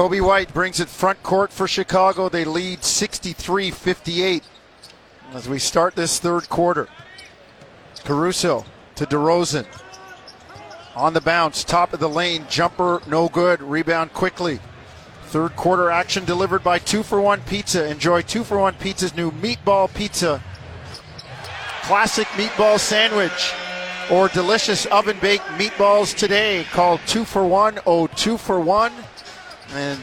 Coby White brings it front court for Chicago. They lead 63 58 as we start this third quarter. Caruso to DeRozan. On the bounce, top of the lane, jumper, no good. Rebound Quickley. Third quarter action delivered by Two for One Pizza. Enjoy Two for One Pizza's new meatball pizza. Classic meatball sandwich or delicious oven baked meatballs today. Call Two for One. Oh, two for one. And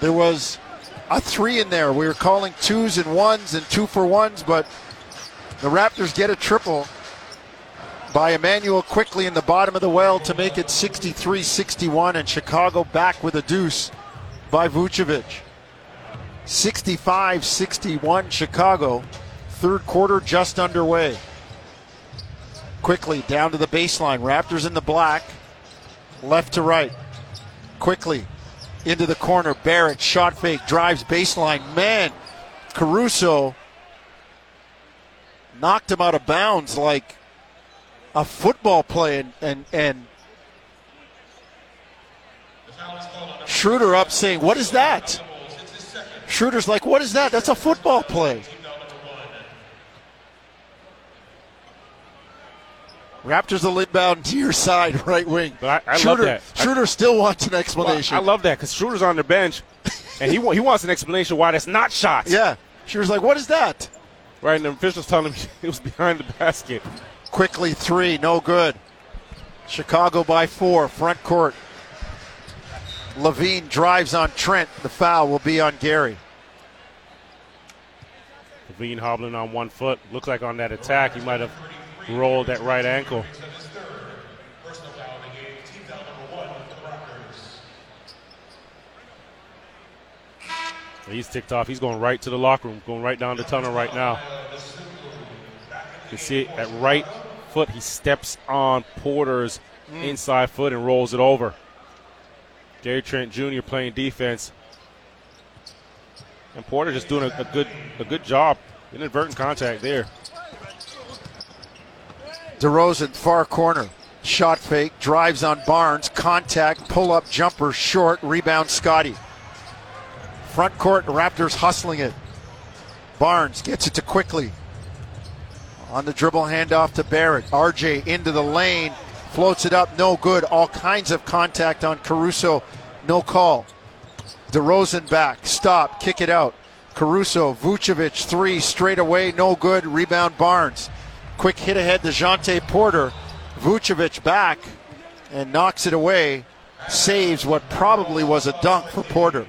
there was a three in there. We were calling twos and ones and two for ones, but the Raptors get a triple by Immanuel Quickley in the bottom of the well to make it 63 61, and Chicago back with a deuce by Vucevic. 65 61 Chicago. Third quarter just underway. Quickley down to the baseline. Raptors in the black. Left to right. Quickley into the corner. Barrett shot fake, drives baseline. Man, Caruso knocked him out of bounds like a football play, and and, and Schroeder up saying, "What is that?" Schroeder's like, "What is that? That's a football play." Raptors will inbound to your side, right wing. But I, I Schroeder, love that. Schroeder still wants an Well, explanation. I love that because Schroeder's on the bench, and he he wants an explanation why that's not shots. yeah. Schroeder's like, "What is that?" Right, and the officials telling him it was behind the basket. Quickley three, no good. Chicago by four, front court. LaVine drives on Trent. The foul will be on Gary. LaVine hobbling on one foot. Looks like on that attack he might have rolled that right ankle. He's ticked off. He's going right to the locker room, going right down the tunnel right now. You see it at right foot. He steps on Porter's mm. inside foot and rolls it over. Gary Trent Jr. playing defense. And Porter just doing a, a good a good job. Inadvertent contact there. DeRozan, far corner. Shot fake, drives on Barnes, contact, pull up jumper, short, rebound Scottie. Front court, Raptors hustling it. Barnes gets it to Quickley. On the dribble handoff to Barrett. RJ into the lane, floats it up, no good. All kinds of contact on Caruso, no call. DeRozan back, stop, kick it out. Caruso, Vucevic, three straight away, no good. Rebound Barnes. Quick hit ahead to Jontay Porter. Vucevic back and knocks it away. Saves what probably was a dunk for Porter.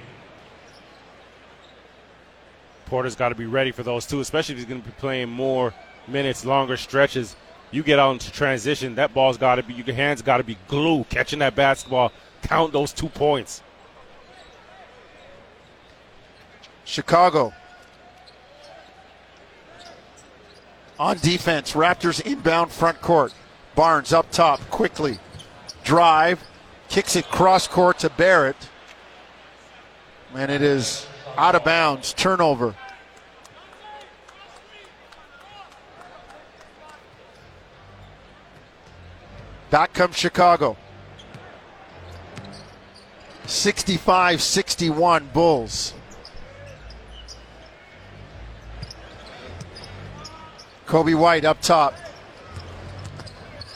Porter's got to be ready for those two, especially if he's going to be playing more minutes, longer stretches. You get out into transition, that ball's got to be, your hands got to be glue catching that basketball. Count those two points. Chicago. On defense, Raptors inbound front court. Barnes up top Quickley. Drive, kicks it cross court to Barrett. And it is out of bounds. Turnover. Back comes Chicago. 65 61 Bulls. Coby White up top.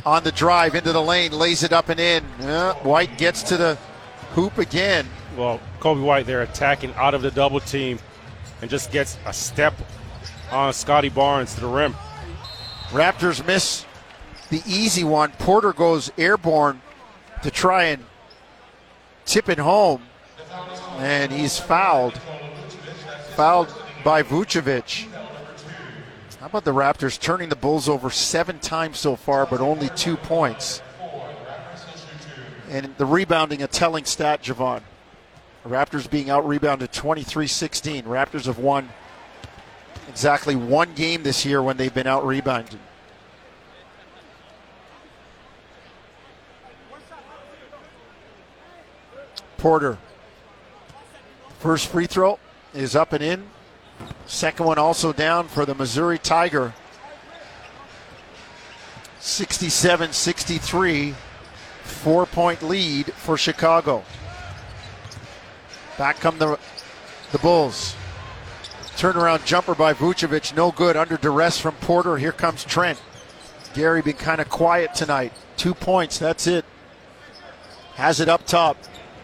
On the drive into the lane, lays it up and in. Yeah, White gets to the hoop again. Well, Coby White there attacking out of the double team and just gets a step on Scottie Barnes to the rim. Raptors miss the easy one. Porter goes airborne to try and tip it home, and he's fouled. Fouled by Vucevic. How about the Raptors turning the Bulls over seven times so far, but only two points? And the rebounding, a telling stat, Jevohn. Raptors being out rebounded 23 16. Raptors have won exactly one game this year when they've been out rebounded. Porter. First free throw is up and in. Second one also down for the Missouri Tiger. 67 63. Four point lead for Chicago. Back come the the Bulls. Turnaround jumper by Vucevic, no good. Under duress from Porter. Here comes Trent. Gary been kind of quiet tonight. Two points, that's it. Has it up top.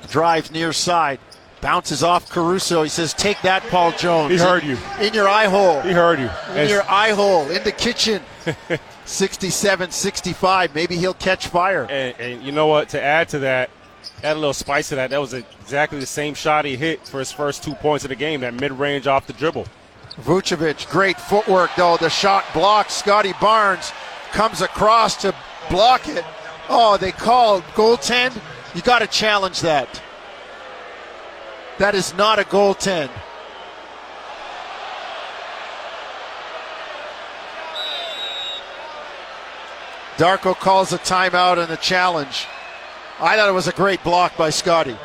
Drives near side. Bounces off Caruso. He says, Take that, Paul Jones. He heard you. In your eye hole. He heard you. In your eye hole. In the kitchen. 67 65. Maybe he'll catch fire. And, and you know what? To add to that, add a little spice to that. That was exactly the same shot he hit for his first two points of the game. That mid-range off the dribble. Vucevic, great footwork though. The shot blocked. Scottie Barnes comes across to block it. Oh, they called goaltend. You got to challenge that. That is not a goaltend. Darko calls a timeout and a challenge. I thought it was a great block by Scottie.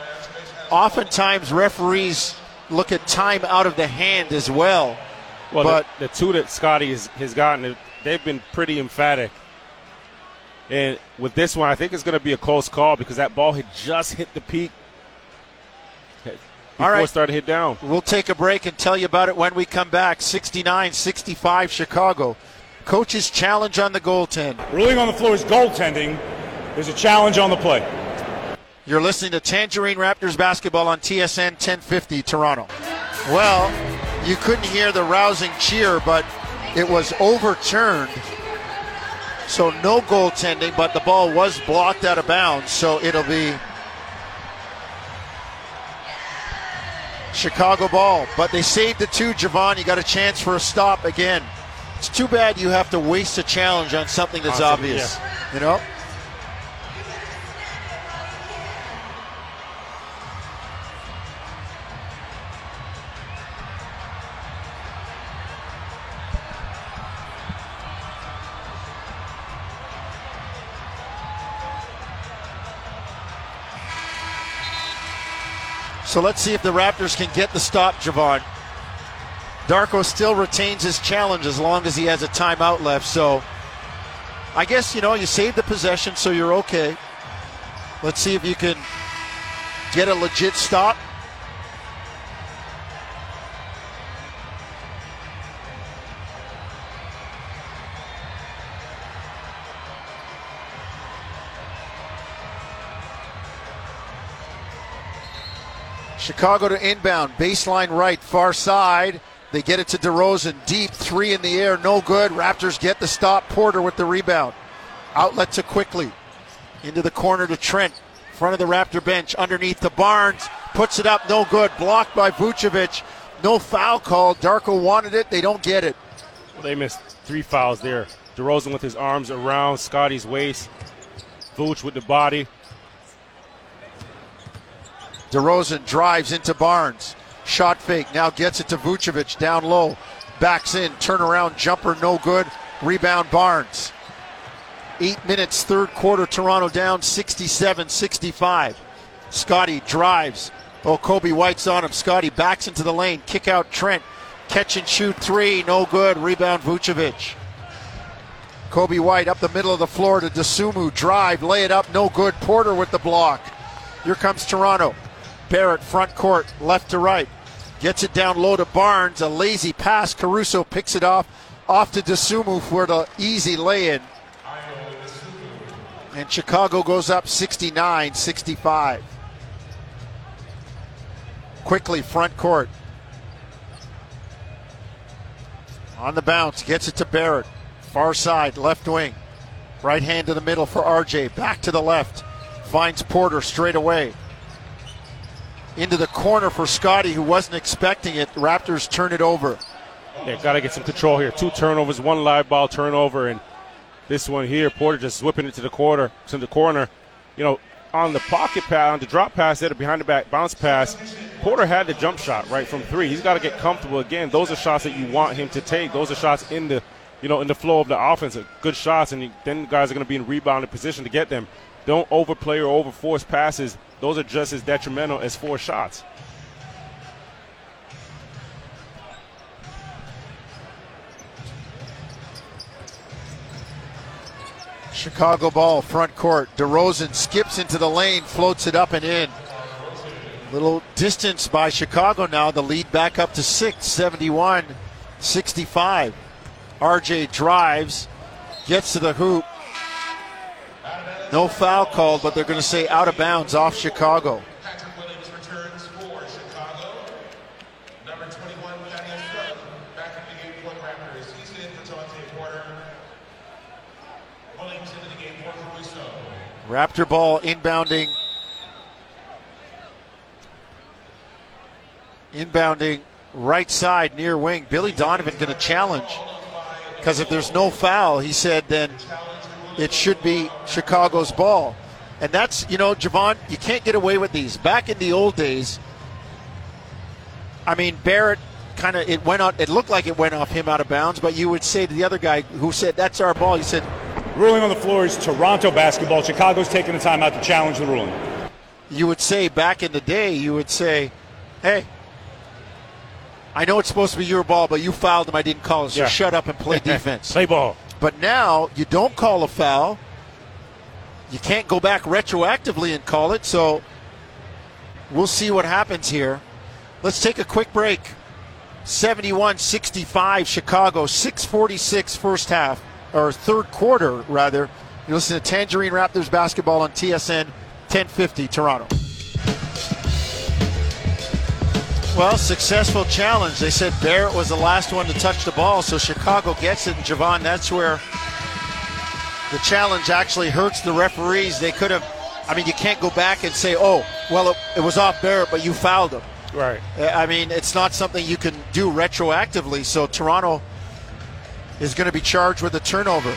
Oftentimes, referees look at time out of the hand as well. Well, but the, the two that Scottie has, has gotten, they've been pretty emphatic. And with this one, I think it's going to be a close call because that ball had just hit the peak All right. it started to hit down. We'll take a break and tell you about it when we come back. 69 65 Chicago. Coach's challenge on the goaltend. Ruling on the floor is goaltending. There's a challenge on the play. You're listening to Tangerine Raptors basketball on TSN 1050 Toronto. Well, you couldn't hear the rousing cheer, but it was overturned. So no goaltending, but the ball was blocked out of bounds. So it'll be Chicago ball. But they saved the two. Jevohn, you got a chance for a stop again. It's too bad you have to waste a challenge on something that's something, obvious. You know? So let's see if the Raptors can get the stop, Jevohn. Darko still retains his challenge as long as he has a timeout left. So I guess, you know, you saved the possession, so you're okay. Let's see if you can get a legit stop. Chicago to inbound, baseline right, far side. They get it to DeRozan, deep three in the air, no good. Raptors get the stop. Porter with the rebound. Outlet to Quickley into the corner to Trent, front of the Raptor bench, underneath the Barnes, puts it up, no good. Blocked by Vucevic. No foul call. Darko wanted it. They don't get it. Well, they missed three fouls there. DeRozan with his arms around Scottie's waist. Vooch with the body. DeRozan drives into Barnes. Shot fake. Now gets it to Vucevic down low. Backs in. Turnaround jumper. No good. Rebound Barnes. Eight minutes, third quarter. Toronto down 67 65. Scottie drives. Oh, Coby White's on him. Scottie backs into the lane. Kick out Trent. Catch and shoot three. No good. Rebound Vucevic. Coby White up the middle of the floor to Dosunmu. Drive. Lay it up. No good. Porter with the block. Here comes Toronto. Barrett front court, left to right. Gets it down low to Barnes. A lazy pass. Caruso picks it off. Off to Dosunmu for the easy lay in. And Chicago goes up 69 65. Quickley, front court. On the bounce, gets it to Barrett. Far side, left wing. Right hand to the middle for RJ. Back to the left. Finds Porter straight away into the corner for Scottie, who wasn't expecting it. Raptors turn it over. Yeah, got to get some control here. Two turnovers, one live ball turnover, and this one here, Porter just whipping it to the quarter, to the corner. You know, on the pocket pass, on the drop pass there, the behind the back bounce pass, Porter had the jump shot right from three. He's got to get comfortable again. Those are shots that you want him to take. Those are shots in the, you know, in the flow of the offense. Good shots, and then guys are going to be in rebounding position to get them. Don't overplay or overforce passes. Those are just as detrimental as four shots. Chicago ball, front court. DeRozan skips into the lane, floats it up and in. Little distance by Chicago now. The lead back up to six, 71 65. RJ drives, gets to the hoop. No foul called, but they're going to say out of bounds off Chicago. Patrick Williams returns for Chicago. Number 21, Thaddeus Young, back in the game for the Raptors. He's in for Jontay Porter. Williams into the game for Caruso. Raptor ball inbounding. Inbounding right side near wing. Billy Donovan going to challenge because if there's no foul, he said, then it should be Chicago's ball. And that's, you know, Jevohn, you can't get away with these. Back in the old days, I mean, Barrett kind of, it went on, it looked like it went off him out of bounds, but you would say to the other guy who said, that's our ball, he said, Ruling on the floor is Toronto basketball. Chicago's taking the time out to challenge the ruling. you would say back in the day, you would say, hey, I know it's supposed to be your ball, but you fouled him. I didn't call it, so Yeah. shut up and play defense. Play ball. But now you don't call a foul. You can't go back retroactively and call it. So we'll see what happens here. Let's take a quick break. 71 65 Chicago, 646 first half, or third quarter, rather. You listen to Tangerine Raptors basketball on TSN 1050 Toronto. Well, successful challenge. They said Barrett was the last one to touch the ball, so Chicago gets it. And Jevohn, that's where the challenge actually hurts the referees. They could have, I mean, you can't go back and say, oh, well, it, it was off Barrett, but you fouled him. Right. Uh, I mean, it's not something you can do retroactively. So Toronto is going to be charged with a turnover.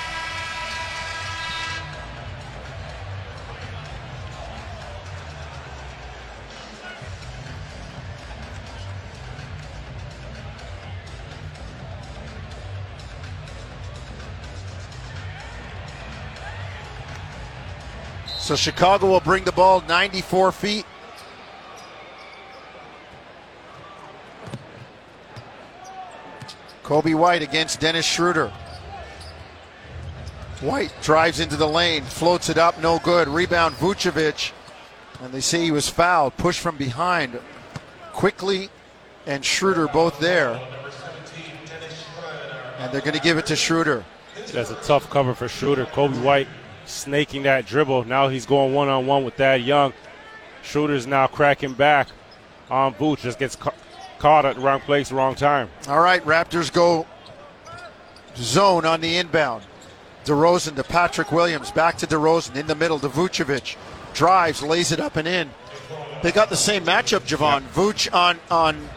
So Chicago will bring the ball 94 feet. Coby White against Dennis Schroeder. White drives into the lane, floats it up, no good. Rebound Vucevic, and they say he was fouled. Push from behind. Quickley and Schroeder both there. And they're going to give it to Schroeder. That's a tough cover for Schroeder. Coby White snaking that dribble. Now he's going one on one with Thad Young. Schroeder's now cracking back um, on Vooch. Just gets ca- caught at the wrong place, wrong time. All right, Raptors go zone on the inbound. DeRozan to Patrick Williams. Back to DeRozan in the middle to Vucevic. Drives, lays it up and in. They got the same matchup, Jevohn. Vooch on, on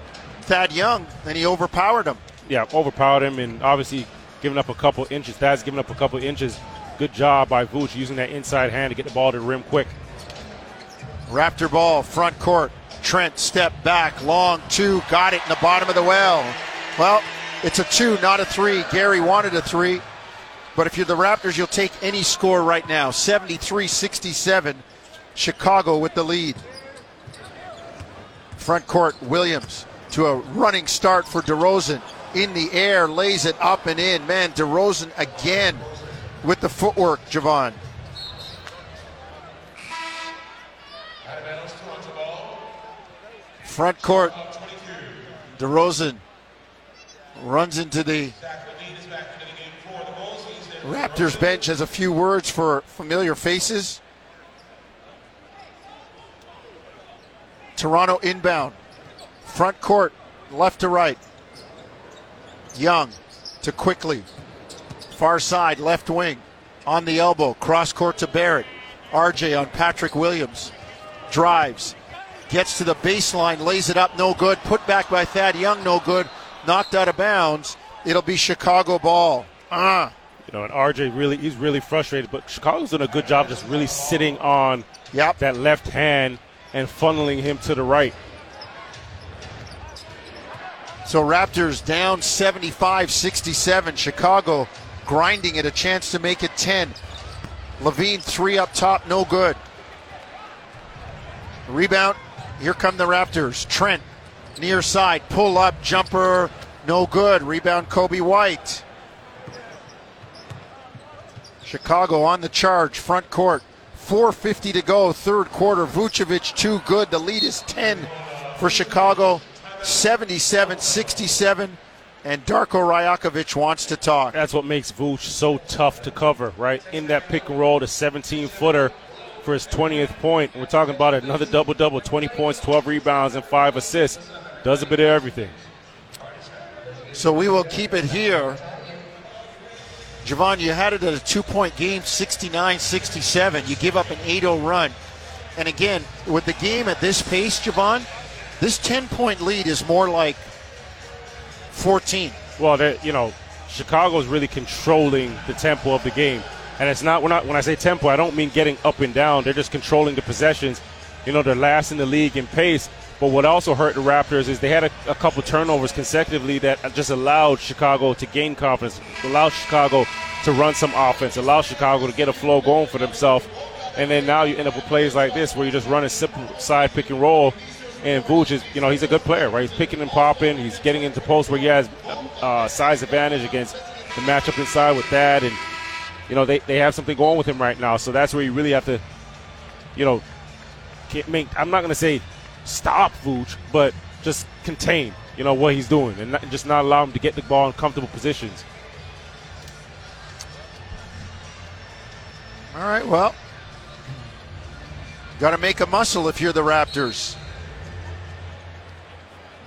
Thad Young, and he overpowered him. Yeah, overpowered him and obviously giving up a couple inches. Thad's giving up a couple inches. Good job by Vooch using that inside hand to get the ball to the rim quick. Raptor ball, front court. Trent step back, long two, got it in the bottom of the well. Well, it's a two, not a three. Gary wanted a three, but if you're the Raptors, you'll take any score right now. 73 67, Chicago with the lead. Front court, Williams to a running start for DeRozan. In the air, lays it up and in. Man, DeRozan again with the footwork, Jevohn. Front court, DeRozan runs into the Raptors bench has a few words for familiar faces. Toronto inbound. Front court, left to right. Young to Quickley. Far side, left wing. On the elbow, cross court to Barrett. RJ on Patrick Williams. Drives. Gets to the baseline, lays it up, no good. Put back by Thad Young, no good. Knocked out of bounds. It'll be Chicago ball. Ah. You know, and RJ really he's really frustrated, but Chicago's doing a good job just really sitting on Yep. that left hand and funneling him to the right. So Raptors down 75 67. Chicago grinding it, a chance to make it 10. LaVine three up top, no good. Rebound. Here come the Raptors. Trent near side, pull up, jumper, no good. Rebound Coby White. Chicago on the charge, front court. 4.50 to go, third quarter. Vucevic too good. The lead is 10 for Chicago, 77 67. And Darko Rajakovic wants to talk. That's what makes Vooch so tough to cover, right? In that pick and roll, the 17 footer for his 20th point. We're talking about another double double 20 points, 12 rebounds, and five assists. Does a bit of everything. So we will keep it here. Jevohn, you had it at a two point game, 69 67. You give up an 8 0 run. And again, with the game at this pace, Jevohn, this 10 point lead is more like 14. Well, you know, Chicago's really controlling the tempo of the game, and it's not. Not. When I say tempo, I don't mean getting up and down. They're just controlling the possessions. You know, they're last in the league in pace. But what also hurt the Raptors is they had a, a couple turnovers consecutively that just allowed Chicago to gain confidence, allowed Chicago to run some offense, allowed Chicago to get a flow going for themselves. And then now you end up with plays like this where you just run a simple side pick and roll. And Vooch is, you know, he's a good player, right? He's picking and popping. He's getting into posts where he has uh, size advantage against the matchup inside with that. And, you know, they, they have something going with him right now. So that's where you really have to, you know, make, I'm not going to say stop Vooch, but just contain, you know, what he's doing and not, just not allow him to get the ball in comfortable positions. All right, well, got to make a muscle if you're the Raptors.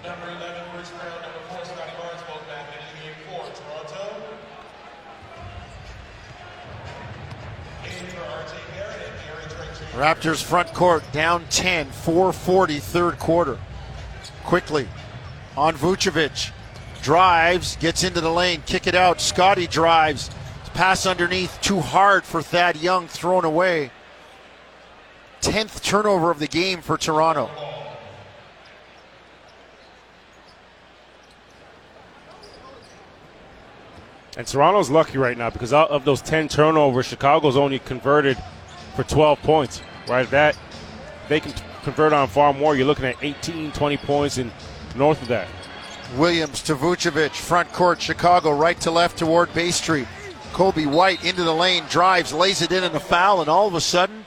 Number 11, Bruce Brown. Number 4, Scottie Barnes, both back in game 4. Toronto. Raptors front court down 10, 440 third quarter. Quickley on Vucevic. Drives, gets into the lane, kick it out. Scottie drives. Pass underneath, too hard for Thad Young, thrown away. 10th turnover of the game for Toronto. And Toronto's lucky right now because out of those 10 turnovers, Chicago's only converted for 12 points, right? That they can convert on far more. You're looking at 18, 20 points and north of that. Williams to Vucevic, front court, Chicago, right to left toward Bay Street. Coby White into the lane, drives, lays it in and a foul, and all of a sudden,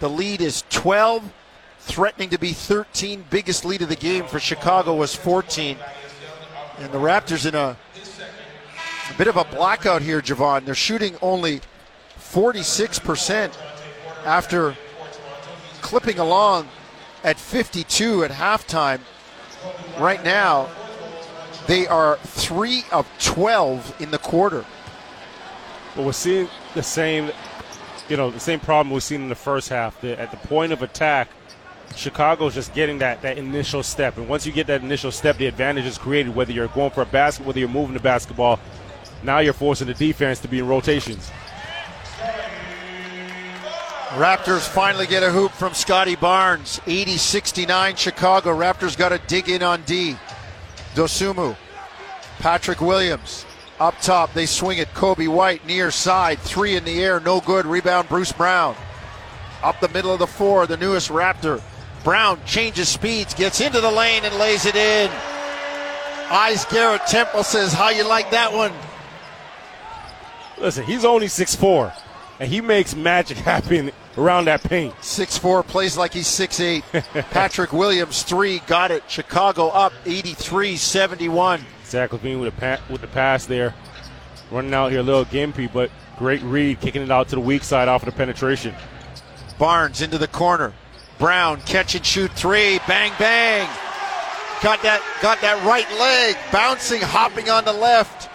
the lead is 12, threatening to be 13. Biggest lead of the game for Chicago was 14. And the Raptors in a bit of a blackout here, Jevohn. They're shooting only 46% after clipping along at 52 at halftime. Right now, they are three of 12 in the quarter. But we're seeing the same, you know, the same problem we've seen in the first half. The, at the point of attack, Chicago's just getting that, that initial step. And once you get that initial step, the advantage is created, whether you're going for a basket, whether you're moving the basketball. Now you're forcing the defense to be in rotations. Raptors finally get a hoop from Scottie Barnes. 80 69 Chicago. Raptors got to dig in on D. Dosunmu. Patrick Williams. Up top, they swing it. Coby White near side. Three in the air, no good. Rebound, Bruce Brown. Up the middle of the floor, the newest Raptor. Brown changes speeds, gets into the lane, and lays it in. Eyes Garrett Temple says, How you like that one? Listen, he's only 6'4, and he makes magic happen around that paint. 6'4, plays like he's 6'8. Patrick Williams, three, got it. Chicago up 83 71. Zach LaVine with a pa- with the pass there, running out here a little gimpy, but great read, kicking it out to the weak side off of the penetration. Barnes into the corner. Brown catch and shoot three. Bang bang. Got that got that right leg bouncing, hopping on the left.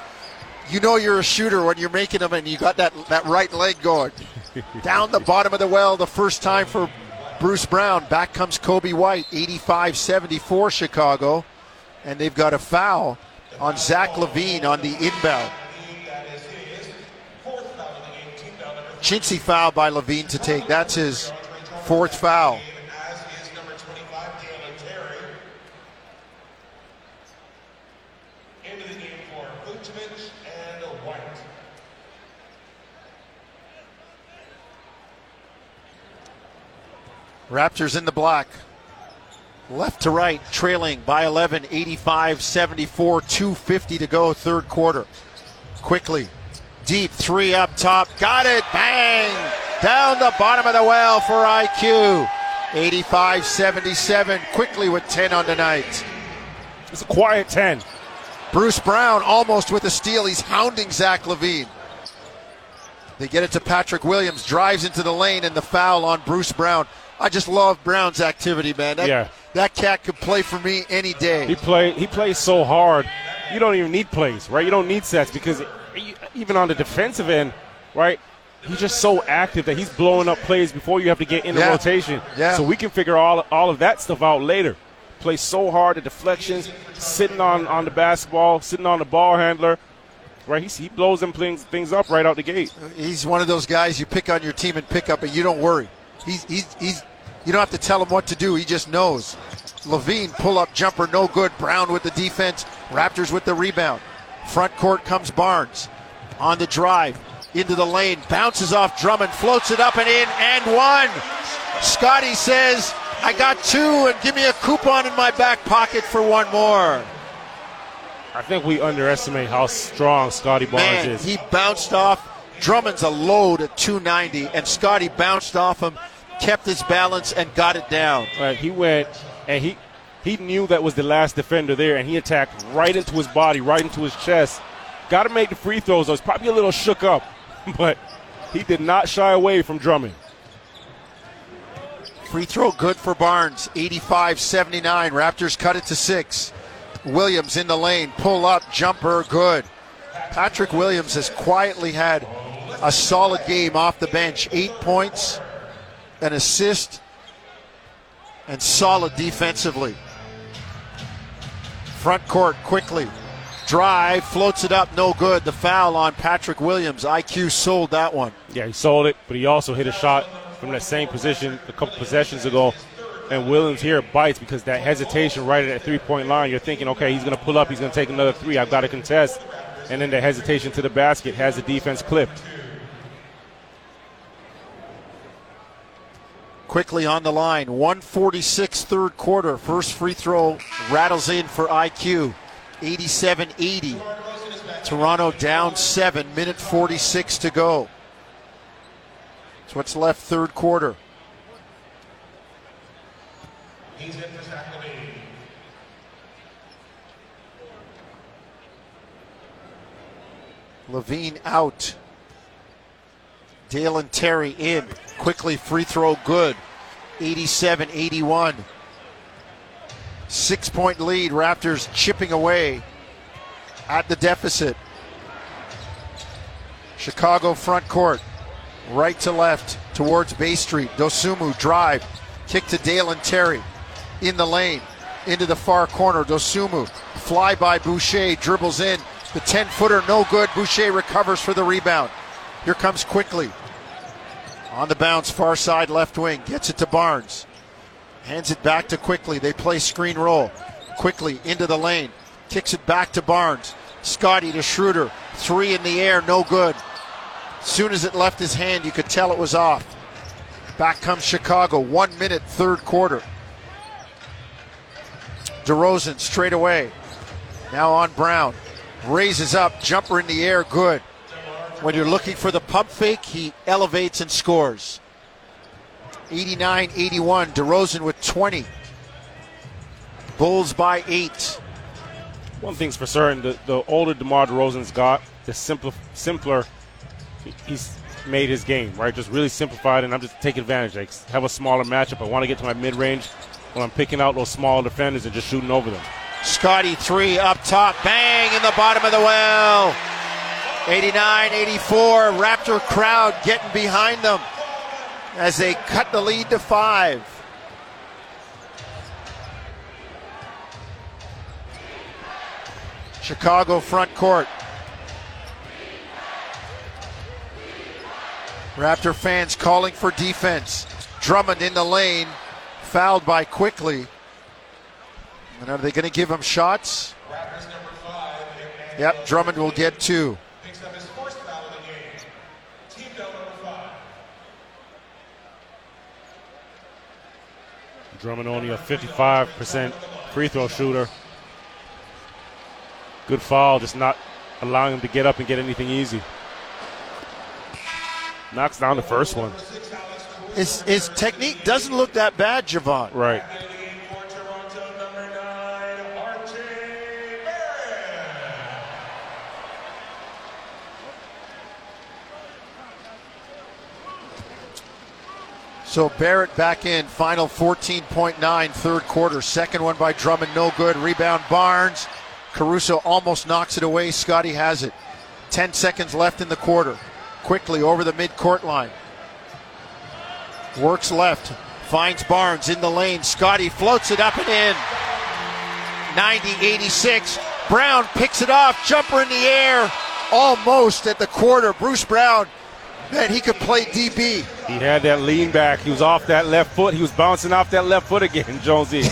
You know you're a shooter when you're making them and you got that, that right leg going. Down the bottom of the well the first time for Bruce Brown. Back comes Coby White, 85 74 Chicago. And they've got a foul on Zach LaVine on the inbound. Chintzy foul by LaVine to take. That's his fourth foul. As is number 25, Dalen Terry. Into the game for Vucevic and White. Raptors in the black. Left to right, trailing by 11, 85 74, 250 to go, third quarter. Quickley, deep three up top, got it, bang! Down the bottom of the well for IQ. 85 77. Quickley with 10 on the night. It's a quiet 10. Bruce Brown almost with a steal. He's hounding Zach LaVine. They get it to Patrick Williams, drives into the lane, and the foul on Bruce Brown. I just love Brown's activity, man. That, Yeah. that cat could play for me any day. He play he plays so hard. You don't even need plays, right? You don't need sets because even on the defensive end, right? He's just so active that he's blowing up plays before you have to get into Yeah. rotation. Yeah. So we can figure all all of that stuff out later. Plays so hard, the deflections, sitting on on the basketball, sitting on the ball handler, right? He, he blows them things things up right out the gate. He's one of those guys you pick on your team and pick up, and you don't worry. He's he's he's. You don't have to tell him what to do. He just knows. LaVine pull up jumper, no good. Brown with the defense. Raptors with the rebound. Front court comes Barnes on the drive into the lane, bounces off Drummond, floats it up and in, and one. Scottie says, "I got two, and give me a coupon in my back pocket for one more." I think we underestimate how strong Scottie Barnes Man, is. he bounced off. Drummond's a load at 290, and Scottie bounced off him, kept his balance, and got it down. Right, he went and he he knew that was the last defender there, and he attacked right into his body, right into his chest. Got to make the free throws. I was probably a little shook up, but he did not shy away from Drummond. Free throw good for Barnes, 85 79. Raptors cut it to six. Williams in the lane, pull up, jumper, good. Patrick Williams has quietly had a solid game off the bench. Eight points, an assist, and solid defensively. Front court Quickley. Drive, floats it up, no good. The foul on Patrick Williams. IQ sold that one. Yeah, he sold it, but he also hit a shot from that same position a couple possessions ago. And Williams here bites because that hesitation right at that three point line. You're thinking, okay, he's going to pull up, he's going to take another three. I've got to contest. And then the hesitation to the basket has the defense clipped. Quickly on the line. 146 third quarter. First free throw rattles in for IQ. 87 80. Toronto down seven. Minute 46 to go. That's what's left third quarter. LaVine out. Dalen Terry in. Quickley free throw good. 87 81. Six point lead. Raptors chipping away at the deficit. Chicago front court. Right to left towards Bay Street. Dosunmu drive. Kick to Dalen Terry. In the lane. Into the far corner. Dosunmu. Fly by Boucher. Dribbles in. The 10 footer no good. Boucher recovers for the rebound. Here comes Quickley. On the bounce, far side left wing. Gets it to Barnes. Hands it back to Quickley. They play screen roll. Quickley into the lane. Kicks it back to Barnes. Scotty to Schroeder. Three in the air, no good. As soon as it left his hand, you could tell it was off. Back comes Chicago. One minute, third quarter. DeRozan straight away. Now on Brown. Raises up, jumper in the air, good. When you're looking for the pump fake, he elevates and scores. 89 81. DeRozan with 20. Bulls by eight. One thing's for certain: the, the older DeMar DeRozan's got, the simpler, simpler he's made his game. Right, just really simplified, and I'm just taking advantage. Like have a smaller matchup. I want to get to my mid range when I'm picking out those small defenders and just shooting over them. Scottie three up top, bang in the bottom of the well. 89 84. Raptor crowd getting behind them as they cut the lead to five. Chicago front court. Raptor fans calling for defense. Drummond in the lane, fouled by Quickley. And are they going to give him shots? Yep, Drummond will get two. picks up his first foul of the game. Team foul number five. Drummond only a 55% free throw shooter. Good foul, just not allowing him to get up and get anything easy. Knocks down the first one. His, his technique doesn't look that bad, Jevohn. Right. For Toronto, number nine, RJ Barrett. So Barrett back in, final 14.9, third quarter. Second one by Drummond, no good. Rebound Barnes. Caruso almost knocks it away. Scottie has it. 10 seconds left in the quarter. Quickley over the mid-court line. Works left. Finds Barnes in the lane. Scottie floats it up and in. 90 86. Brown picks it off. Jumper in the air. Almost at the quarter. Bruce Brown, man, he could play DB. He had that lean back. He was off that left foot. He was bouncing off that left foot again, Jonesy.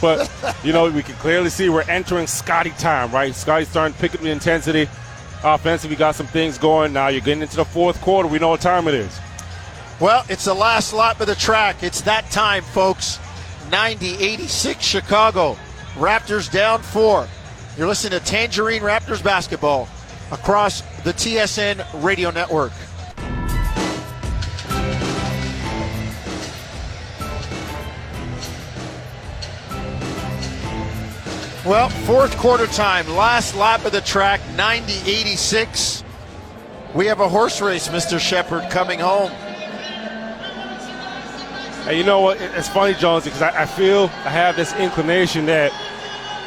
but, you know, we can clearly see we're entering Scottie time, right? Scottie's starting to pick up the intensity. Offensive, we got some things going. Now you're getting into the fourth quarter. We know what time it is. Well, it's the last lap of the track. It's that time, folks. 90 86 Chicago. Raptors down four. You're listening to Tangerine Raptors basketball across the TSN radio network. Well, fourth quarter time, last lap of the track, 90 86. We have a horse race, Mr. Shepherd, coming home. And you know what? It's funny, Jonesy, because I, I feel I have this inclination that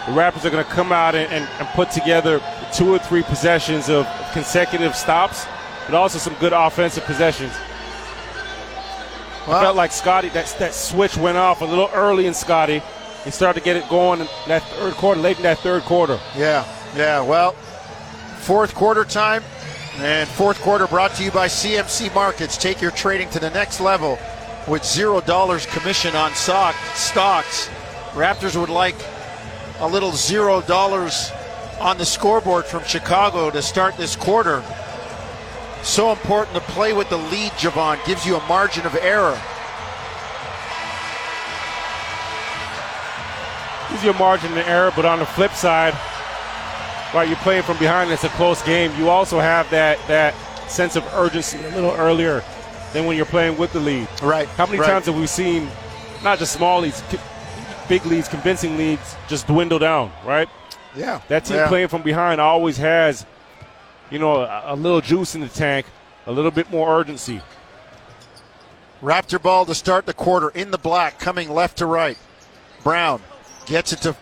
the Raptors are going to come out and, and, and put together two or three possessions of consecutive stops, but also some good offensive possessions. Well, felt like Scottie that that switch went off a little early in Scottie. He started to get it going in that third quarter, late in that third quarter. Yeah, yeah. Well, fourth quarter time, and fourth quarter brought to you by CMC Markets. Take your trading to the next level with zero dollars commission on stock, stocks. Raptors would like a little zero dollars on the scoreboard from Chicago to start this quarter. So important to play with the lead, Jevohn. Gives you a margin of error. Gives you a margin of error, but on the flip side, while you're playing from behind, it's a close game. You also have that that sense of urgency a little earlier than when you're playing with the lead. Right, How many right. times have we seen not just small leads, big leads, convincing leads just dwindle down? Right. Yeah. That team yeah. playing from behind always has, you know, a, a little juice in the tank, a little bit more urgency. Raptor ball to start the quarter in the black, coming left to right. Brown gets it to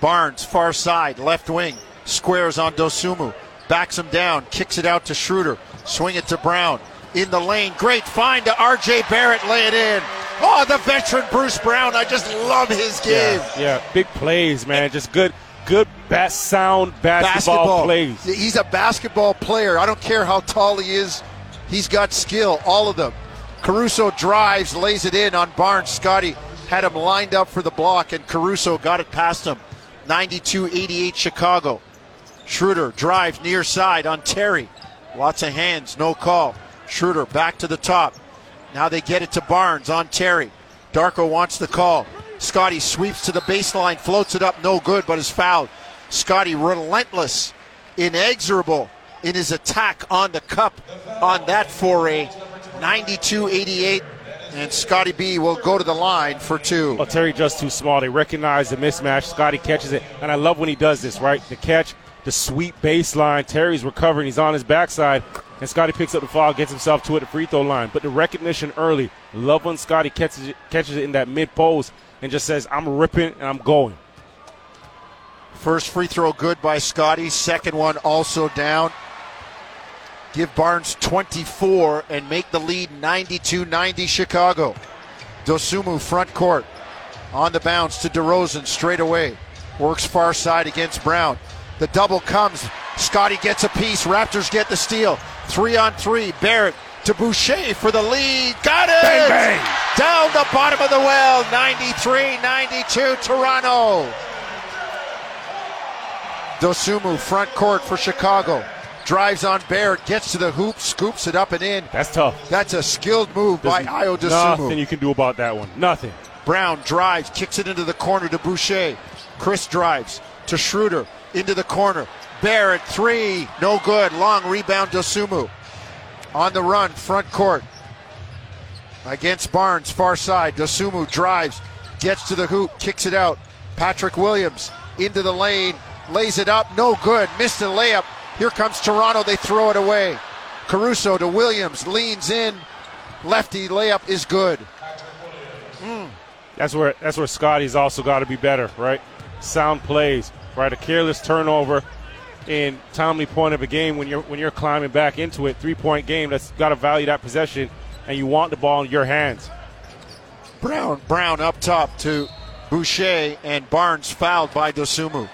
Barnes, far side, left wing. Squares on Dosunmu. Backs him down, kicks it out to Schroeder. Swing it to Brown. In the lane. Great find to RJ Barrett. Lay it in. Oh, the veteran Bruce Brown. I just love his game. Yeah, yeah, big plays, man. Just good, good, bat sound basketball, plays. He's a basketball player. I don't care how tall he is. He's got skill, all of them. Caruso drives, lays it in on Barnes. Scottie had him lined up for the block, and Caruso got it past him. 92 88 Chicago. Schroeder drives near side on Terry. Lots of hands, no call. Schroeder back to the top. Now they get it to Barnes on Terry. Darko wants the call. Scottie sweeps to the baseline, floats it up, no good, but is fouled. Scottie relentless, inexorable in his attack on the cup on that foray. 92 88. And Scottie B will go to the line for two. Well, Terry just too small. They recognize the mismatch. Scottie catches it, and I love when he does this. Right, the catch, the sweep baseline. Terry's recovering. He's on his backside, and Scottie picks up the foul, gets himself to it at the free throw line. But the recognition early. Love when Scottie catches it, catches it in that mid pose and just says, "I'm ripping and I'm going." First free throw good by Scottie. Second one also down. Give Barnes 24 and make the lead 92 90 Chicago. Dosunmu front court. On the bounce to DeRozan straight away. Works far side against Brown. The double comes. Scottie gets a piece. Raptors get the steal. Three on three. Barrett to Boucher for the lead. Got it! Bang, bang. Down the bottom of the well. 93 92 Toronto. Dosunmu front court for Chicago. Drives on Barrett, gets to the hoop, scoops it up and in. That's tough. That's a skilled move by There's Ayo Nothing you can do about that one. Nothing. Brown drives, kicks it into the corner to Boucher. Chris drives to Schroeder into the corner. Barrett three, no good. Long rebound Dosunmu. on the run, front court. Against Barnes, far side. Dosunmu drives, gets to the hoop, kicks it out. Patrick Williams into the lane, lays it up, no good, missed the layup. Here comes Toronto, they throw it away. Caruso to Williams, leans in, lefty layup is good. Mm. That's where that's where Scottie's also got to be better, right? Sound plays, right? A careless turnover in timely point of a game when you're when you're climbing back into it, three point game. That's got to value that possession, and you want the ball in your hands. Brown, Brown up top to Boucher, and Barnes fouled by Dosunmu.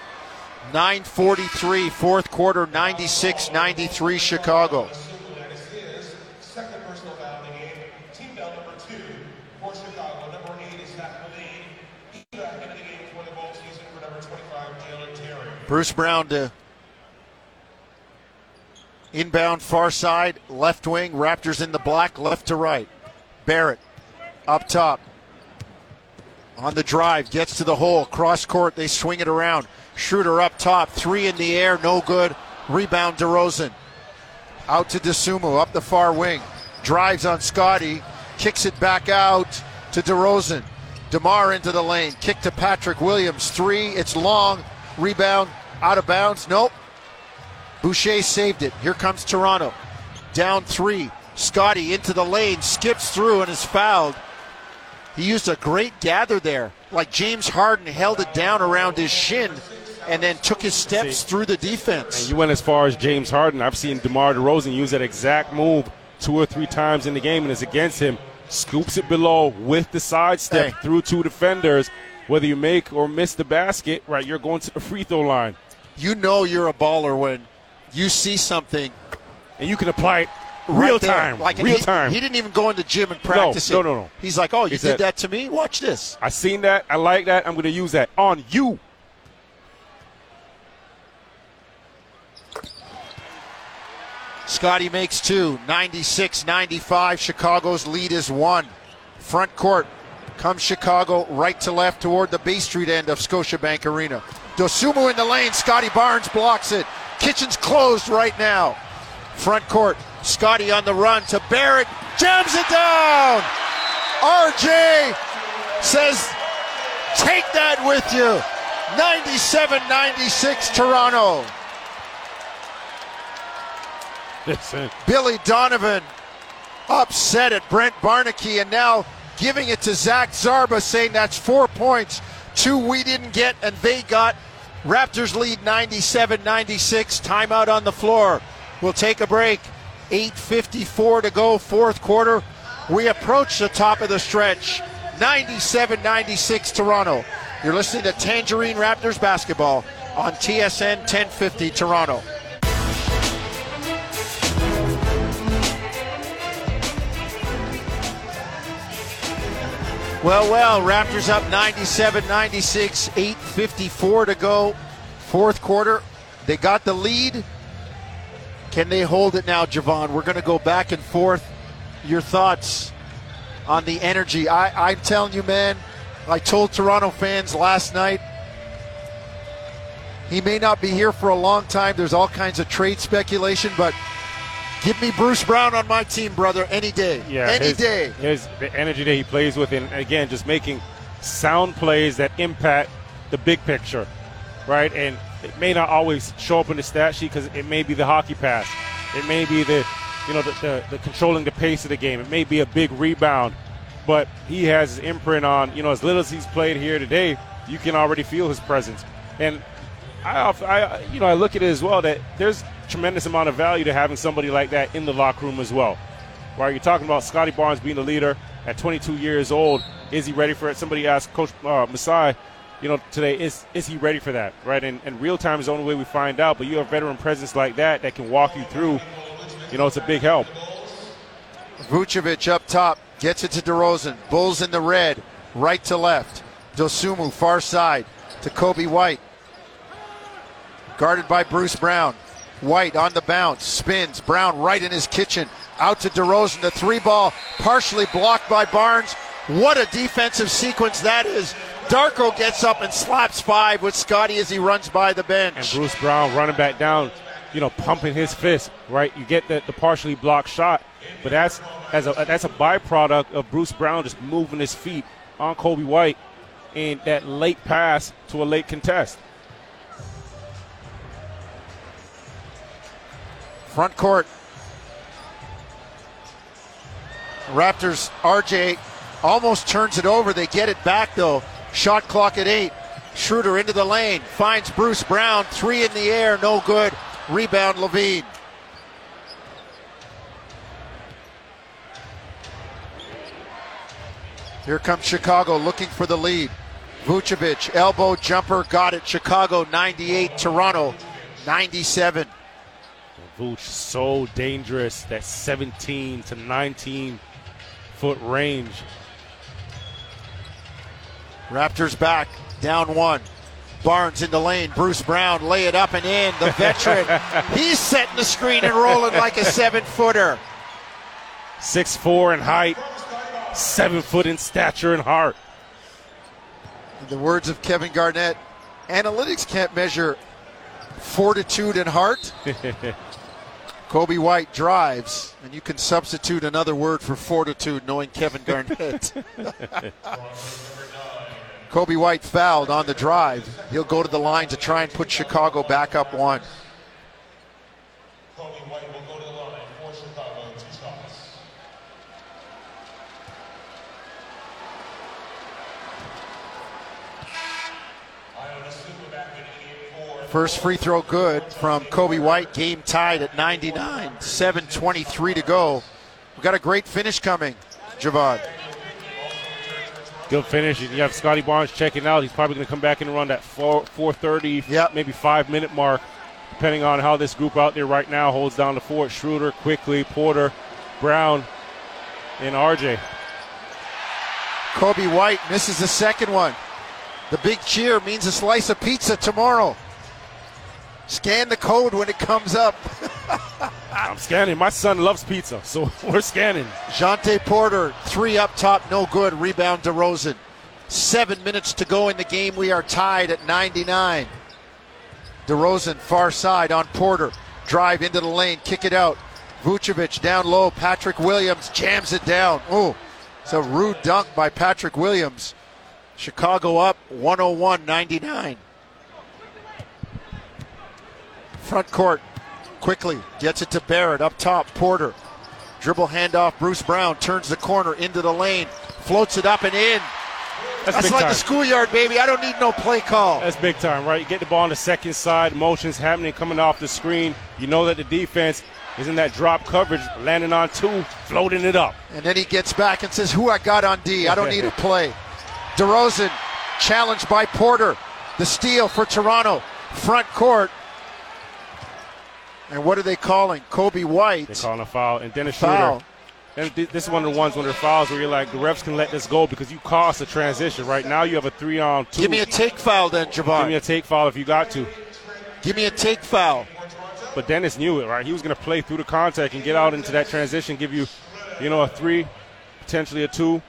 9.43, fourth quarter, 96 93 Chicago. That is his second personal foul in the game. Team foul number two Chicago. Number eight is Zach LaVine. He's back into the game for the bowl season for number 25, Dalen Terry. Bruce Brown to inbound far side, left wing, Raptors in the black, left to right. Barrett up top. On the drive, gets to the hole, cross court, they swing it around. Schroeder up top, three in the air, no good. Rebound DeRozan. Out to Dosunmu, up the far wing. Drives on Scottie, kicks it back out to DeRozan. DeMar into the lane, kick to Patrick Williams. Three, it's long. Rebound, out of bounds. Nope. Boucher saved it. Here comes Toronto. Down three. Scottie into the lane, skips through and is fouled. He used a great gather there. Like James Harden held it down around his shin and then took his steps See. through the defense. And You went as far as James Harden. I've seen DeMar DeRozan use that exact move two or three times in the game, and it's against him. Scoops it below with the sidestep Hey. through two defenders. Whether you make or miss the basket, right, you're going to the free throw line. You know you're a baller when you see something And you can apply it right real there. time. Like real he, time. He didn't even go in the gym and practice no, it. no, no. He's like, "Oh, you did that to me? Watch this." I seen that. I like that. I'm going to use that on you. Scottie makes two. 96 95. Chicago's lead is one. Front court comes Chicago right to left toward the Bay Street end of Scotiabank Arena. Dosunmu in the lane. Scottie Barnes blocks it. Kitchen's closed right now. Front court. Scottie on the run to Barrett. Jams it down. RJ says, take that with you. 97 96 Toronto. Billy Donovan upset at Brent Barnaky and now giving it to Zach Zarba, saying that's four points. Two we didn't get, and they got. Raptors lead 97 96. Timeout on the floor. We'll take a break. 8.54 to go, fourth quarter. We approach the top of the stretch. 97 96 Toronto. You're listening to Tangerine Raptors basketball on TSN 1050 Toronto. Well, well, Raptors up 97 96, 8.54 to go. Fourth quarter. They got the lead. Can they hold it now, Jevohn? We're going to go back and forth. Your thoughts on the energy. I, I'm telling you, man, I told Toronto fans last night he may not be here for a long time. There's all kinds of trade speculation, but give me Bruce Brown on my team, brother, any day. yeah, any his, day. His the energy that he plays with, and again, just making sound plays that impact the big picture, right? And it may not always show up in the stat sheet because it may be the hockey pass, it may be the, you know, the, the, the controlling the pace of the game, it may be a big rebound, but he has his imprint on. You know, as little as he's played here today, you can already feel his presence, and I, I, you know, I look at it as well that there's tremendous amount of value to having somebody like that in the locker room as well. Right? You're talking about Scottie Barnes being the leader at 22 years old. Is he ready for it? Somebody asked Coach uh, Masai, you know, today, is is he ready for that? Right? And, and real time is the only way we find out. But you have veteran presence like that that can walk you through. You know, it's a big help. Vucevic up top gets it to DeRozan. Bulls in the red, right to left. Dosunmu far side to Coby White. Guarded by Bruce Brown. White on the bounce, spins. Brown right in his kitchen. Out to DeRozan. The three ball partially blocked by Barnes. What a defensive sequence that is. Darko gets up and slaps five with Scottie as he runs by the bench. And Bruce Brown running back down, you know, pumping his fist, right? You get the, the partially blocked shot, but that's as a that's a byproduct of Bruce Brown just moving his feet on Coby White in that late pass to a late contest. Front court. Raptors, RJ almost turns it over. They get it back though. Shot clock at eight. Schroeder into the lane. Finds Bruce Brown. Three in the air. No good. Rebound LaVine. Here comes Chicago looking for the lead. Vucevic, elbow jumper, got it. Chicago 98, Toronto 97. Vooch so dangerous that 17 to 19 foot range. Raptors back, down one. Barnes in the lane. Bruce Brown lay it up and in. The veteran, he's setting the screen and rolling like a seven footer. Six four in height, seven foot in stature and heart. In the words of Kevin Garnett, analytics can't measure fortitude and heart. Coby White drives, and you can substitute another word for fortitude, knowing Kevin Garnett. Coby White fouled on the drive. He'll go to the line to try and put Chicago back up one. Coby White will go to the line for Chicago. Two shots. Iona Super back in game four. First free throw good from Coby White. Game tied at 99. 7.23 to go. We've got a great finish coming, Jevohn. Good finish. You have Scottie Barnes checking out. He's probably going to come back and run that 4 430, Yep. maybe five minute mark, depending on how this group out there right now holds down the fort. Schroeder, Quickley, Porter, Brown, and RJ. Coby White misses the second one. The big cheer means a slice of pizza tomorrow. Scan the code when it comes up. I'm scanning. My son loves pizza, so we're scanning. Jontay Porter, three up top, no good. Rebound DeRozan. Seven minutes to go in the game. We are tied at 99. DeRozan, far side on Porter. Drive into the lane, kick it out. Vucevic down low. Patrick Williams jams it down. Oh, it's a rude dunk by Patrick Williams. Chicago up 101 99. Front court Quickley gets it to Barrett up top. Porter dribble handoff. Bruce Brown turns the corner into the lane, floats it up and in. That's, That's like time. the schoolyard, baby. I don't need no play call. That's big time, right? You get the ball on the second side, motions happening, coming off the screen. You know that the defense is in that drop coverage, landing on two, floating it up. And then he gets back and says, Who I got on D? I don't need a play. DeRozan challenged by Porter. The steal for Toronto. Front court. And what are they calling? Coby White. They're calling a foul, and Dennis Foul. Schroeder. And th- this is one of the ones when are fouls where you're like, the refs can let this go because you caused a transition. Right now, you have a three on two. Give me a take foul then, Jevohn. Give me a take foul if you got to. Give me a take foul. But Dennis knew it, right? He was going to play through the contact and get out into that transition, give you, you know, a three, potentially a two.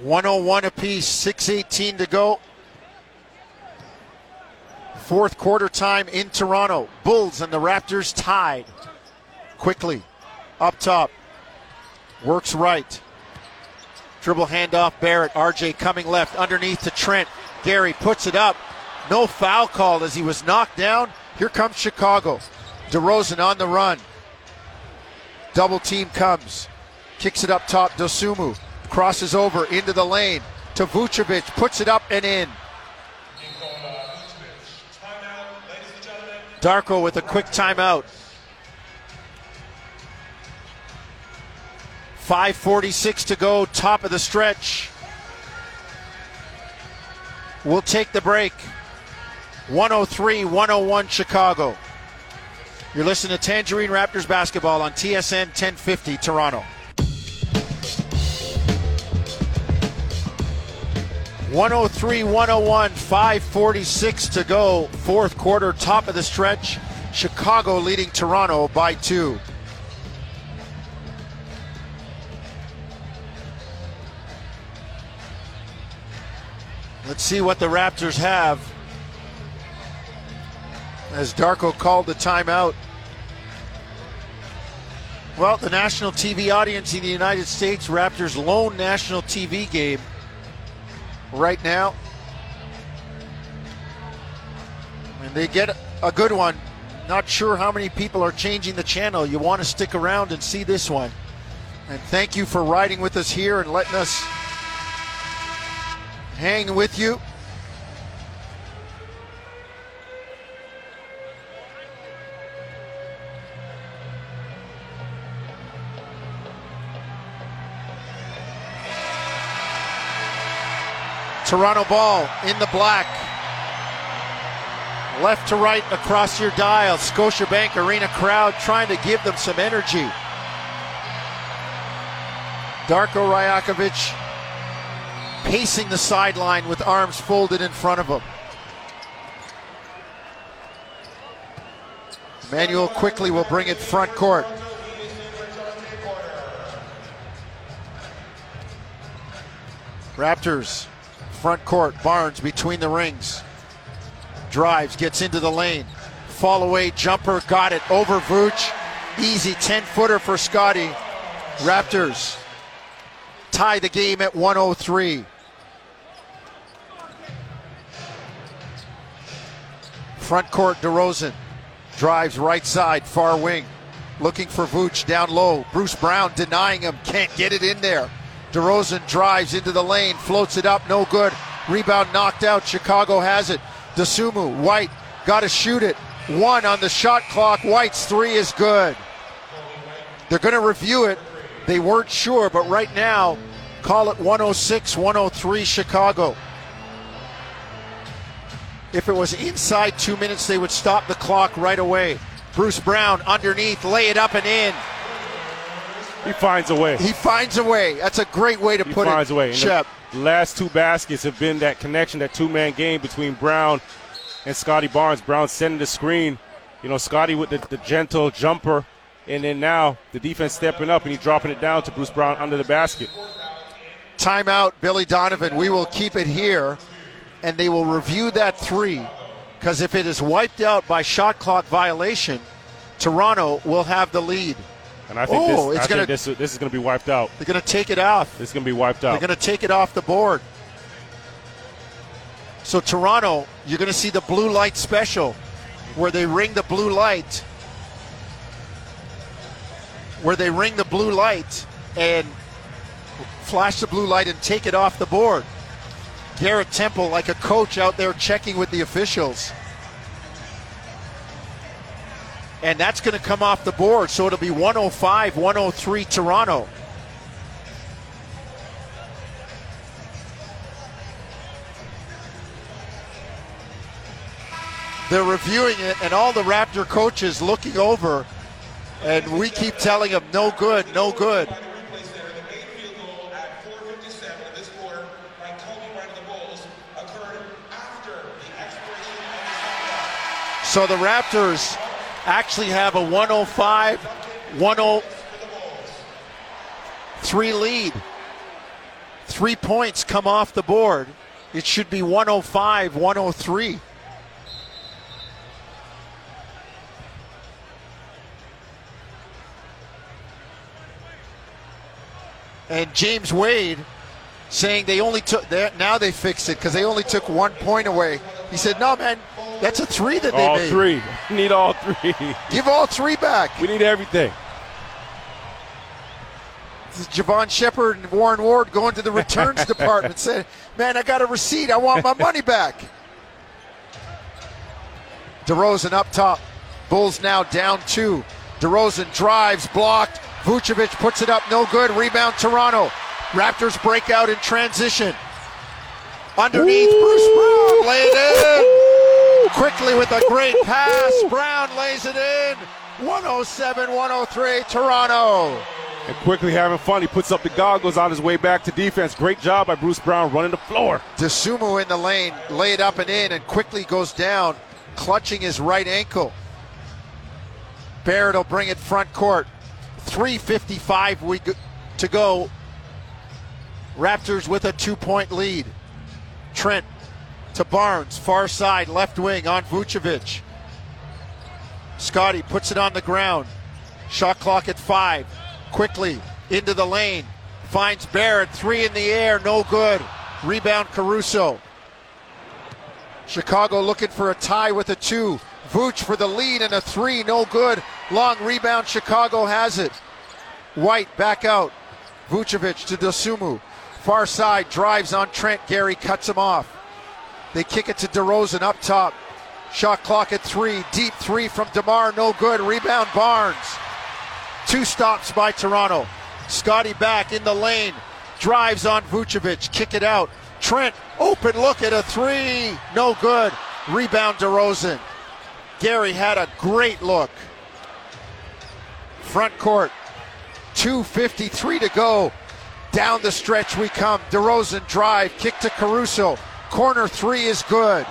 101 apiece, 6.18 to go. Fourth quarter time in Toronto. Bulls and the Raptors tied. Quickley, up top. Works right. Dribble handoff, Barrett. RJ coming left, underneath to Trent. Gary puts it up. No foul called as he was knocked down. Here comes Chicago. DeRozan on the run. Double team comes. Kicks it up top. Dosunmu crosses over into the lane to Vucevic. Puts it up and in. Timeout, ladies and gentlemen. Darko with a quick timeout. 5.46 to go, top of the stretch. We'll take the break. 103 101 Chicago. You're listening to Tangerine Raptors basketball on TSN 1050 Toronto. 103 101, 546 to go. Fourth quarter, top of the stretch. Chicago leading Toronto by two. Let's see what the Raptors have. as Darko called the timeout. Well, the national TV audience in the United States, Raptors' lone national TV game right now. And they get a good one. Not sure how many people are changing the channel. You want to stick around and see this one. And thank you for riding with us here and letting us hang with you. Toronto ball in the black. Left to right across your dial. Scotiabank Arena crowd trying to give them some energy. Darko Rajakovic pacing the sideline with arms folded in front of him. Immanuel Quickley will bring it front court. Raptors front court. Barnes between the rings. Drives, gets into the lane. Fall away jumper, got it over Vooch. Easy 10 footer for Scottie. Raptors tie the game at 103. Front court, DeRozan drives right side, far wing, looking for Vooch down low. Bruce Brown denying him, can't get it in there. DeRozan drives into the lane, floats it up, no good. Rebound knocked out. Chicago has it. Dosunmu, White, got to shoot it. One on the shot clock. White's three is good. They're going to review it. They weren't sure, but right now, call it 106 103 Chicago. If it was inside two minutes, they would stop the clock right away. Bruce Brown underneath, lay it up and in. He finds a way. He finds a way. That's a great way to He put finds it. a way. Shep. The last two baskets have been that connection, that two man game between Brown and Scottie Barnes. Brown sending the screen. You know, Scottie with the, the gentle jumper. And then now the defense stepping up and he's dropping it down to Bruce Brown under the basket. Timeout, Billy Donovan. We will keep it here, and they will review that three. Because if it is wiped out by shot clock violation, Toronto will have the lead. And I think, Oh, this, it's I gonna- think this, this is going to be wiped out. They're going to take it off. This is going to be wiped out. They're going to take it off the board. So Toronto, you're going to see the blue light special, where they ring the blue light, where they ring the blue light and flash the blue light and take it off the board. Garrett Temple, like a coach out there checking with the officials. And that's going to come off the board, so it'll be 105 103 Toronto. They're reviewing it, and all the Raptor coaches looking over, and we keep telling them, no good, no good. By the replays there, the main field goal at 4:57 of this quarter by Kobe Bryant of the Bulls occurred after the expiration of the shot clock. So the Raptors actually have a 105 103 lead. Three points come off the board. It should be 105 103. And James Wade saying they only took that now they fixed it because they only took one point away. He said, "No, man, that's a three that they all made. three. Need all three. Give all three back." we need everything. This is Jevohn Shepherd and Warren Ward going to the returns department saying, Man, I got a receipt. I want my money back. DeRozan up top. Bulls now down two. DeRozan drives, blocked. Vucevic puts it up, no good. Rebound Toronto. Raptors break out in transition. Underneath, Bruce Brown lay it in. Quickley with a great pass. Brown lays it in. 107 103, Toronto. And Quickley having fun. He puts up the goggles on his way back to defense. Great job by Bruce Brown running the floor. Dosunmu in the lane, laid up and in, and Quickley goes down, clutching his right ankle. Barrett will bring it front court. 3.55 we go- to go. Raptors with a two point lead. Trent to Barnes, far side, left wing on Vucevic. Scottie puts it on the ground. Shot clock at five. Quickley into the lane. Finds Barrett. Three in the air. No good. Rebound Caruso. Chicago looking for a tie with a two. Vooch for the lead and a three. No good. Long rebound. Chicago has it. White back out. Vucevic to Dosunmu. Far side drives on Trent. Gary cuts him off. They kick it to DeRozan up top. Shot clock at three. Deep three from DeMar. No good. Rebound Barnes. Two stops by Toronto. Scottie back in the lane. Drives on Vucevic. Kick it out. Trent open look at a three. No good. Rebound DeRozan. Gary had a great look. Front court. 2.53 to go. Down the stretch we come. DeRozan drive. Kick to Caruso. Corner three is good.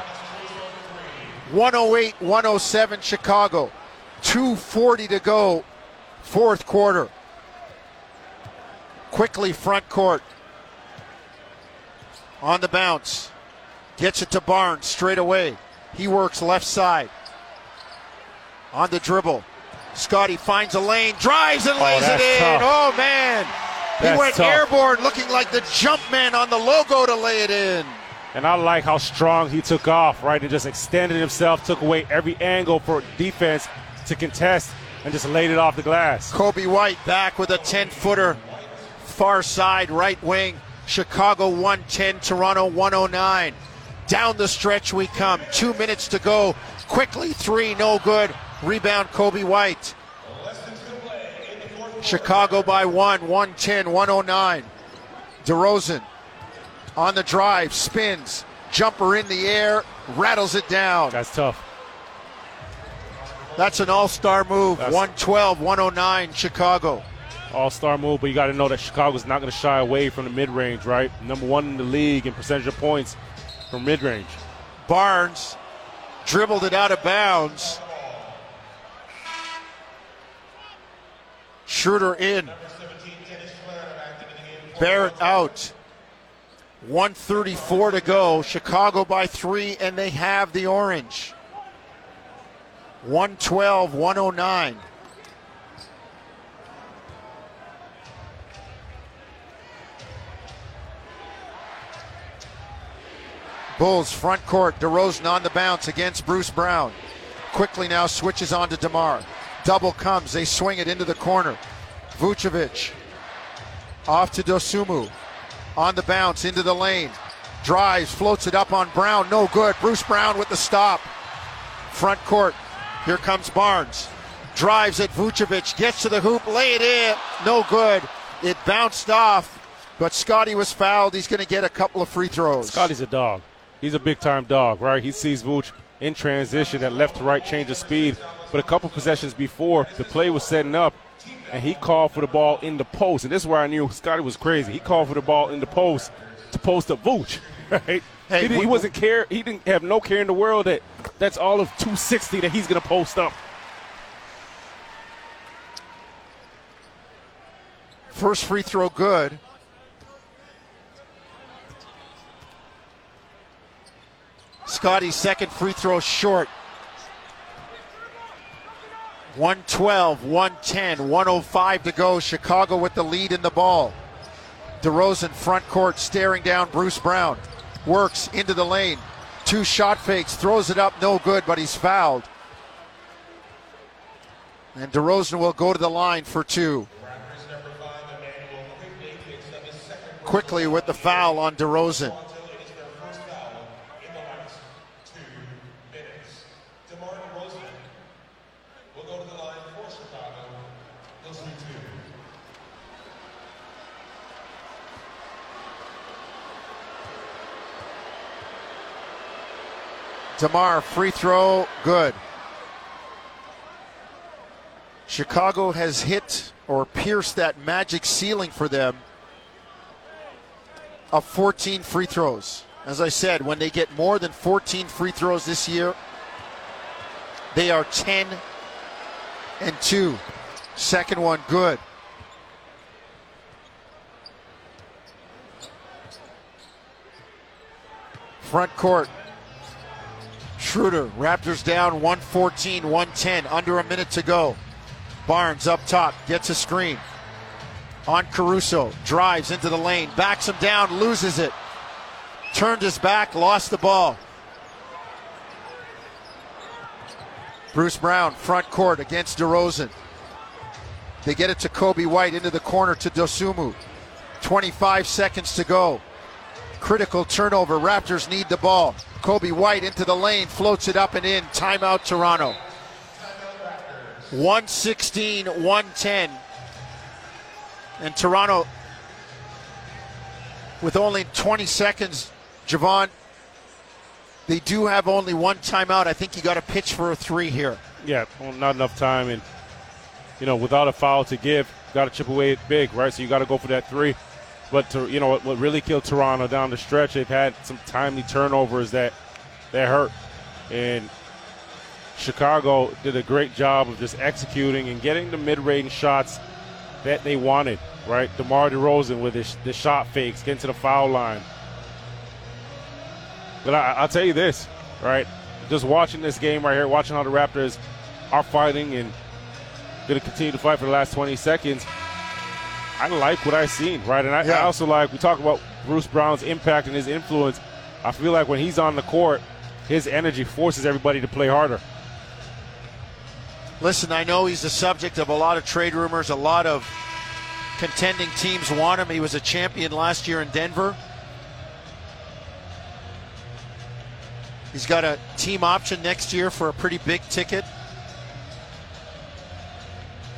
108 107 Chicago. 2.40 to go. Fourth quarter. Quickley front court. On the bounce. Gets it to Barnes straight away. He works left side. On the dribble. Scottie finds a lane, drives and oh, lays it in. tough. Oh man. He That's went tough. airborne looking like the jump man on the logo to lay it in. And I like how strong he took off, right? And just extended himself, took away every angle for defense to contest, and just laid it off the glass. Coby White back with a 10 footer. Far side, right wing. Chicago 110, Toronto 109. Down the stretch we come. Two minutes to go. Quickley, three, no good. Rebound, Coby White. Chicago by one, 110, 109. DeRozan on the drive, spins. Jumper in the air, rattles it down. That's tough. That's an all star move. That's- 112, 109, Chicago. All star move, but you got to know that Chicago's not going to shy away from the mid range, right? Number one in the league in percentage of points from mid range. Barnes dribbled it out of bounds. Schroeder in. Barrett out. 134 to go. Chicago by three, and they have the orange. 112, 109. Bulls front court. DeRozan on the bounce against Bruce Brown. Quickley now switches on to DeMar. Double comes. They swing it into the corner. Vucevic off to Dosunmu. On the bounce into the lane. Drives, floats it up on Brown. No good. Bruce Brown with the stop. Front court. Here comes Barnes. Drives at Vucevic. Gets to the hoop. Lay it in. No good. It bounced off. But Scottie was fouled. He's going to get a couple of free throws. Scottie's a dog. He's a big time dog, right? He sees Vooch in transition, that left to right change of speed. But a couple possessions before, the play was setting up, and he called for the ball in the post. And this is where I knew Scottie was crazy. He called for the ball in the post to post up Vooch, right? Hey, he, didn't, he wasn't care. He didn't have no care in the world that that's all of 260 that he's going to post up. First free throw good. Scottie's second free throw short. 112, 110, 105 to go. Chicago with the lead in the ball. DeRozan front court staring down Bruce Brown. Works into the lane. Two shot fakes, throws it up, no good, but he's fouled. And DeRozan will go to the line for two. Quickley with the foul on DeRozan. DeMar DeRozan will go to the line for Chicago. He'll shoot two. DeMar, free throw, good. Chicago has hit or pierced that magic ceiling for them of 14 free throws. As I said, when they get more than 14 free throws this year, they are 10 and 2. Second one, good. Front court. Schroeder, Raptors down 114, 110, under a minute to go. Barnes up top, gets a screen. On Caruso, drives into the lane, backs him down, loses it. Turned his back, lost the ball. Bruce Brown, front court against DeRozan. They get it to Coby White into the corner to Dosunmu. 25 seconds to go. Critical turnover. Raptors need the ball. Coby White into the lane, floats it up and in. Timeout, Toronto. 116, 110. And Toronto, with only 20 seconds, Jevohn, they do have only one timeout. I think you got to pitch for a three here. Yeah, well, not enough time, and you know, without a foul to give, got to chip away big, right? So you got to go for that three. But to, you know what, what really killed Toronto down the stretch, they've had some timely turnovers that that hurt, and Chicago did a great job of just executing and getting the mid-range shots that they wanted, right? DeMar DeRozan with his, the shot fakes, getting to the foul line. But I, I'll tell you this, right? Just watching this game right here, watching how the Raptors are fighting and going to continue to fight for the last 20 seconds. I like what I've seen, right? And I, I also like, we talk about Bruce Brown's impact and his influence. I feel like when he's on the court, his energy forces everybody to play harder. Listen, I know he's the subject of a lot of trade rumors. A lot of contending teams want him. He was a champion last year in Denver. He's got a team option next year for a pretty big ticket.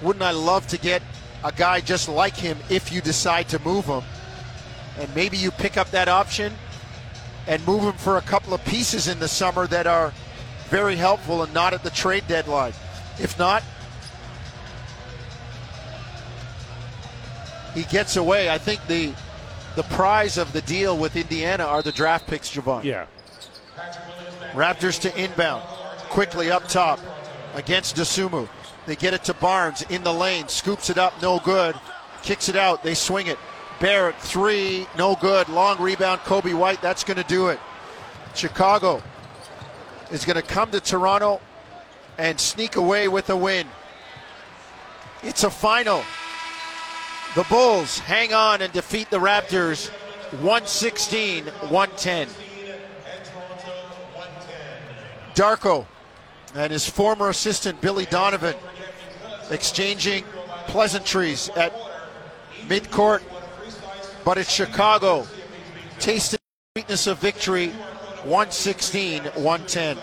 Wouldn't I love to get a guy just like him if you decide to move him? And maybe you pick up that option and move him for a couple of pieces in the summer that are very helpful and not at the trade deadline. If not, he gets away. I think the the prize of the deal with Indiana are the draft picks, Jevohn. Yeah. Raptors to inbound. Quickley up top against Dosunmu. They get it to Barnes in the lane. Scoops it up, no good. Kicks it out. They swing it. Barrett, three, no good. Long rebound, Coby White. That's going to do it. Chicago is going to come to Toronto and sneak away with a win. It's a final. The Bulls hang on and defeat the Raptors 116 110. Darko and his former assistant Billy Donovan exchanging pleasantries at midcourt, but it's Chicago tasting the sweetness of victory 116 110.